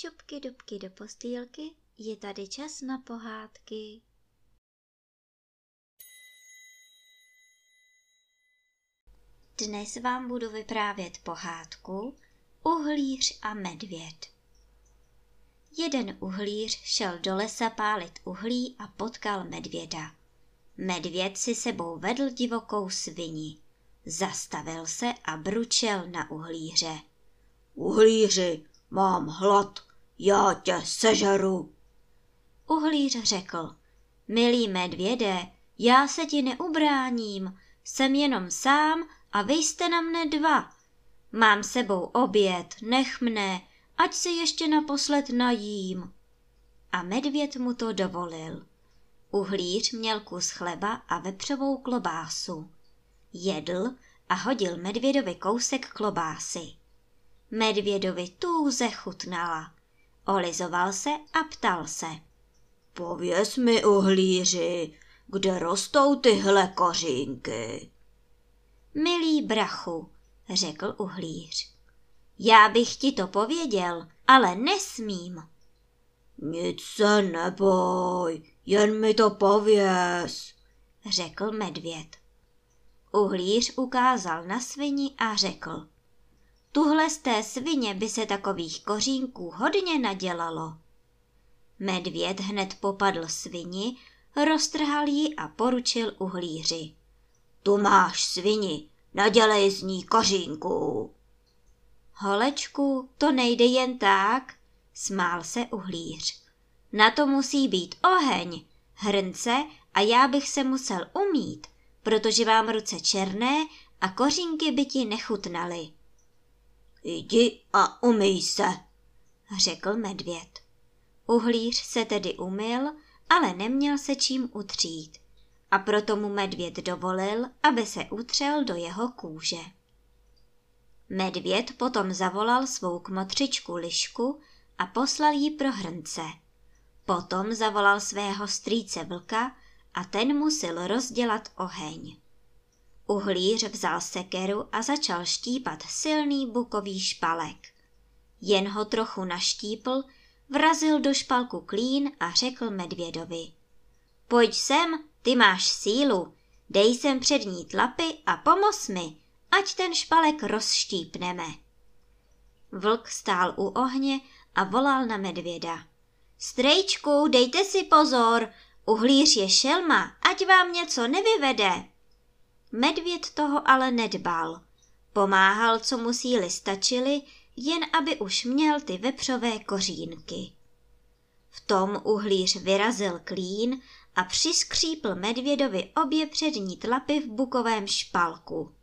dubky, dubky do postýlky, je tady čas na pohádky. Dnes vám budu vyprávět pohádku Uhlíř a medvěd. Jeden uhlíř šel do lesa pálit uhlí a potkal medvěda. Medvěd si sebou vedl divokou svini. Zastavil se a bručel na uhlíře. Uhlíři, mám hlad, já tě sežeru. Uhlíř řekl, milý medvěde, já se ti neubráním, jsem jenom sám a vy jste na mne dva. Mám sebou oběd, nech mne, ať se ještě naposled najím. A medvěd mu to dovolil. Uhlíř měl kus chleba a vepřovou klobásu. Jedl a hodil medvědovi kousek klobásy. Medvědovi tůze chutnala. Olizoval se a ptal se. Pověz mi, uhlíři, kde rostou tyhle kořínky? Milý brachu, řekl uhlíř. Já bych ti to pověděl, ale nesmím. Nic se neboj, jen mi to pověz, řekl medvěd. Uhlíř ukázal na svini a řekl. Tuhle z té svině by se takových kořínků hodně nadělalo. Medvěd hned popadl svini, roztrhal ji a poručil uhlíři. Tu máš svini, nadělej z ní kořínku. Holečku, to nejde jen tak, smál se uhlíř. Na to musí být oheň, hrnce a já bych se musel umít, protože vám ruce černé a kořínky by ti nechutnaly. Jdi a umyj se, řekl medvěd. Uhlíř se tedy umyl, ale neměl se čím utřít a proto mu medvěd dovolil, aby se utřel do jeho kůže. Medvěd potom zavolal svou kmotřičku Lišku a poslal jí pro hrnce. Potom zavolal svého strýce vlka a ten musil rozdělat oheň. Uhlíř vzal sekeru a začal štípat silný bukový špalek. Jen ho trochu naštípl, vrazil do špalku klín a řekl medvědovi. Pojď sem, ty máš sílu, dej sem přední tlapy a pomoz mi, ať ten špalek rozštípneme. Vlk stál u ohně a volal na medvěda. Strejčku, dejte si pozor, uhlíř je šelma, ať vám něco nevyvede. Medvěd toho ale nedbal. Pomáhal, co mu síly stačily, jen aby už měl ty vepřové kořínky. V tom uhlíř vyrazil klín a přiskřípl medvědovi obě přední tlapy v bukovém špalku.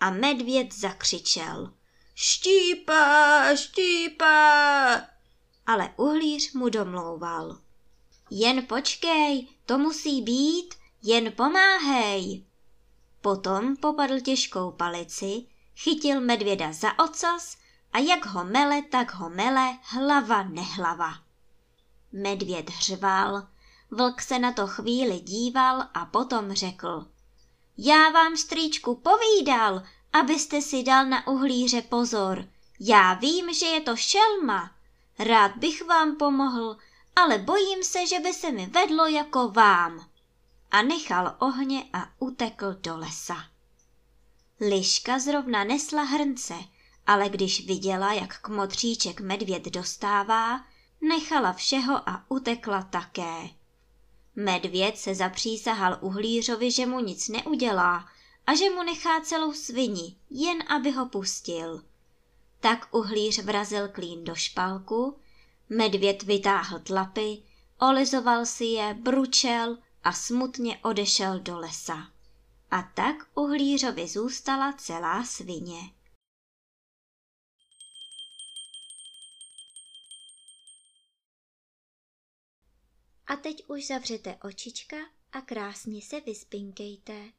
A medvěd zakřičel. Štípe, štípe! Ale uhlíř mu domlouval. Jen počkej, to musí být, jen pomáhej. Potom popadl těžkou palici, chytil medvěda za ocas a jak ho mele, tak ho mele, hlava nehlava. Medvěd hřval, vlk se na to chvíli díval a potom řekl. Já vám, strýčku, povídal, abyste si dal na uhlíře pozor. Já vím, že je to šelma. Rád bych vám pomohl, ale bojím se, že by se mi vedlo jako vám a nechal ohně a utekl do lesa. Liška zrovna nesla hrnce, ale když viděla, jak kmotříček medvěd dostává, nechala všeho a utekla také. Medvěd se zapřísahal uhlířovi, že mu nic neudělá a že mu nechá celou svini, jen aby ho pustil. Tak uhlíř vrazil klín do špalku, medvěd vytáhl tlapy, olizoval si je, bručel a smutně odešel do lesa. A tak uhlířovi zůstala celá svině. A teď už zavřete očička a krásně se vyspinkejte.